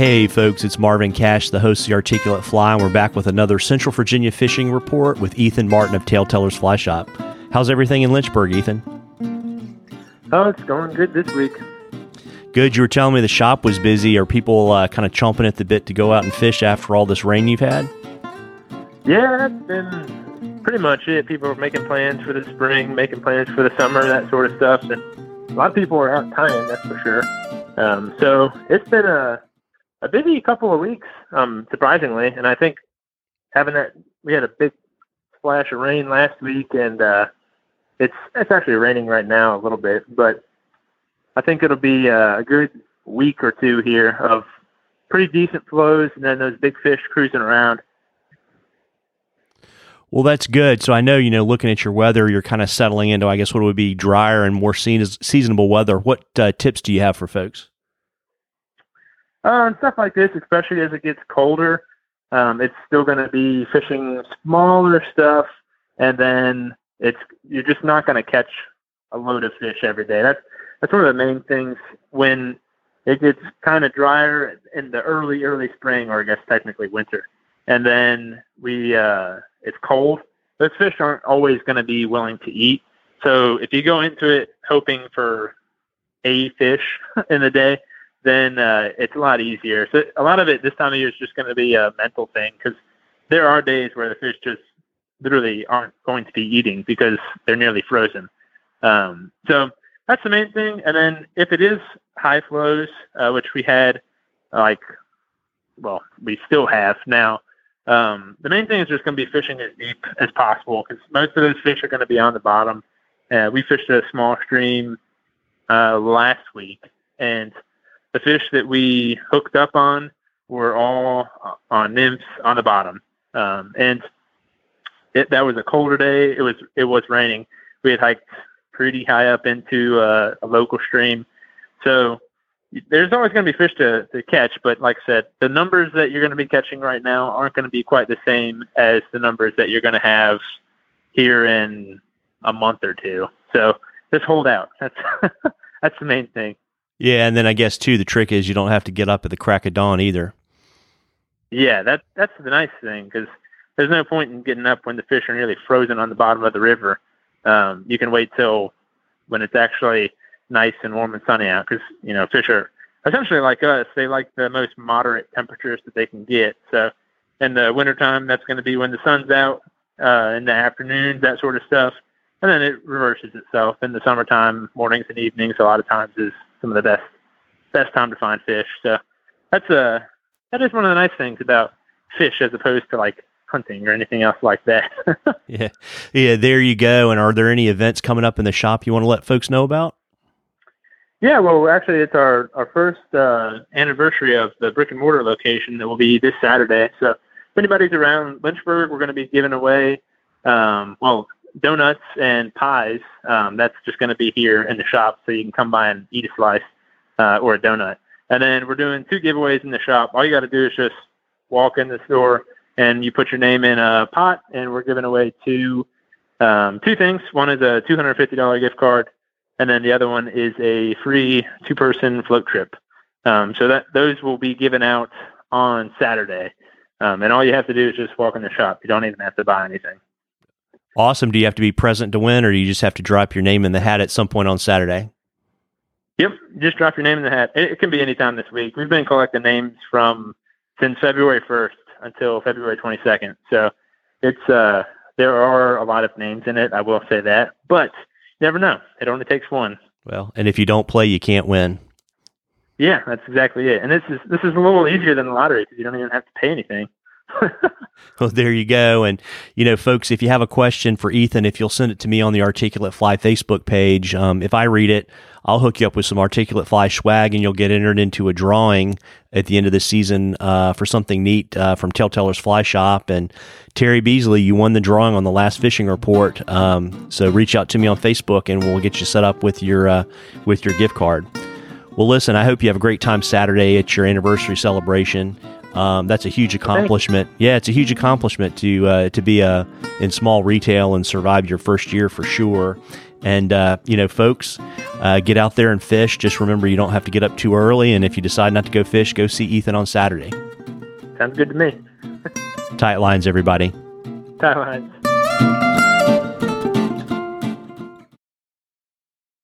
Hey, folks, it's Marvin Cash, the host of the Articulate Fly, and we're back with another Central Virginia fishing report with Ethan Martin of TaleTellers Fly Shop. How's everything in Lynchburg, Ethan? Oh, it's going good this week. Good. You were telling me the shop was busy. Are people uh, kind of chomping at the bit to go out and fish after all this rain you've had? Yeah, that's been pretty much it. People are making plans for the spring, making plans for the summer, that sort of stuff. And a lot of people are out tying, that's for sure. Um, so it's been a a busy couple of weeks, um, surprisingly. And I think having that, we had a big splash of rain last week, and uh, it's it's actually raining right now a little bit, but I think it'll be uh, a good week or two here of pretty decent flows, and then those big fish cruising around. Well, that's good. So I know, you know, looking at your weather, you're kind of settling into, I guess, what would be drier and more seasonable weather. What uh, tips do you have for folks? Uh, and stuff like this, especially as it gets colder, um, it's still going to be fishing smaller stuff, and then it's you're just not going to catch a load of fish every day. That's that's one of the main things when it gets kind of drier in the early early spring, or I guess technically winter, and then we uh, it's cold. Those fish aren't always going to be willing to eat. So if you go into it hoping for a fish in the day, then uh, it's a lot easier. So a lot of it this time of year is just going to be a mental thing because there are days where the fish just literally aren't going to be eating because they're nearly frozen. Um, so that's the main thing. And then if it is high flows, uh, which we had, like, well, we still have now. Um, the main thing is just going to be fishing as deep as possible because most of those fish are going to be on the bottom. Uh, we fished a small stream uh, last week, and the fish that we hooked up on were all on nymphs on the bottom. Um, and it, that was a colder day. It was it was raining. We had hiked pretty high up into uh, a local stream, so there's always going to be fish to, to catch. But like I said, the numbers that you're going to be catching right now aren't going to be quite the same as the numbers that you're going to have here in a month or two. So just hold out. That's that's the main thing. Yeah, and then I guess too the trick is you don't have to get up at the crack of dawn either. Yeah, that that's the nice thing because there's no point in getting up when the fish are nearly frozen on the bottom of the river. Um, you can wait till when it's actually nice and warm and sunny out because you know fish are essentially like us. They like the most moderate temperatures that they can get. So in the wintertime, that's going to be when the sun's out uh, in the afternoons, that sort of stuff. And then it reverses itself in the summertime, mornings and evenings. A lot of times is some of the best best time to find fish. So that's a that is one of the nice things about fish as opposed to like hunting or anything else like that. yeah, yeah. There you go. And are there any events coming up in the shop you want to let folks know about? Yeah, well, actually, it's our our first uh, anniversary of the brick and mortar location that will be this Saturday. So if anybody's around Lynchburg, we're going to be giving away, um, well, donuts and pies. Um, that's just going to be here in the shop, so you can come by and eat a slice uh, or a donut. And then we're doing two giveaways in the shop. All you got to do is just walk in the store and you put your name in a pot, and we're giving away two um, two things. One is a two hundred fifty dollar gift card, and then the other one is a free two person float trip. Um, so that those will be given out on Saturday. Um, and all you have to do is just walk in the shop. You don't even have to buy anything. Awesome. Do you have to be present to win, or do you just have to drop your name in the hat at some point on Saturday? Yep, just drop your name in the hat. It, it can be any time this week. We've been collecting names from since February 1st until February 22nd. So it's uh, there are a lot of names in it. I will say that, but you never know. It only takes one. Well, and if you don't play, you can't win. Yeah, that's exactly it. And this is this is a little easier than the lottery because you don't even have to pay anything. well, there you go. And, you know, folks, if you have a question for Ethan, if you'll send it to me on the Articulate Fly Facebook page, um, if I read it, I'll hook you up with some Articulate Fly swag and you'll get entered into a drawing at the end of the season uh, for something neat uh, from TaleTellers Fly Shop. And Terry Beasley, you won the drawing on the last fishing report. Um, so reach out to me on Facebook and we'll get you set up with your, uh, with your gift card. Well, listen, I hope you have a great time Saturday at your anniversary celebration. Um, that's a huge accomplishment. Yeah, it's a huge accomplishment to uh, to be uh, in small retail and survive your first year for sure. And, uh, you know, folks, uh, get out there and fish. Just remember you don't have to get up too early. And if you decide not to go fish, go see Ethan on Saturday. Sounds good to me. Tight lines, everybody. Tight lines.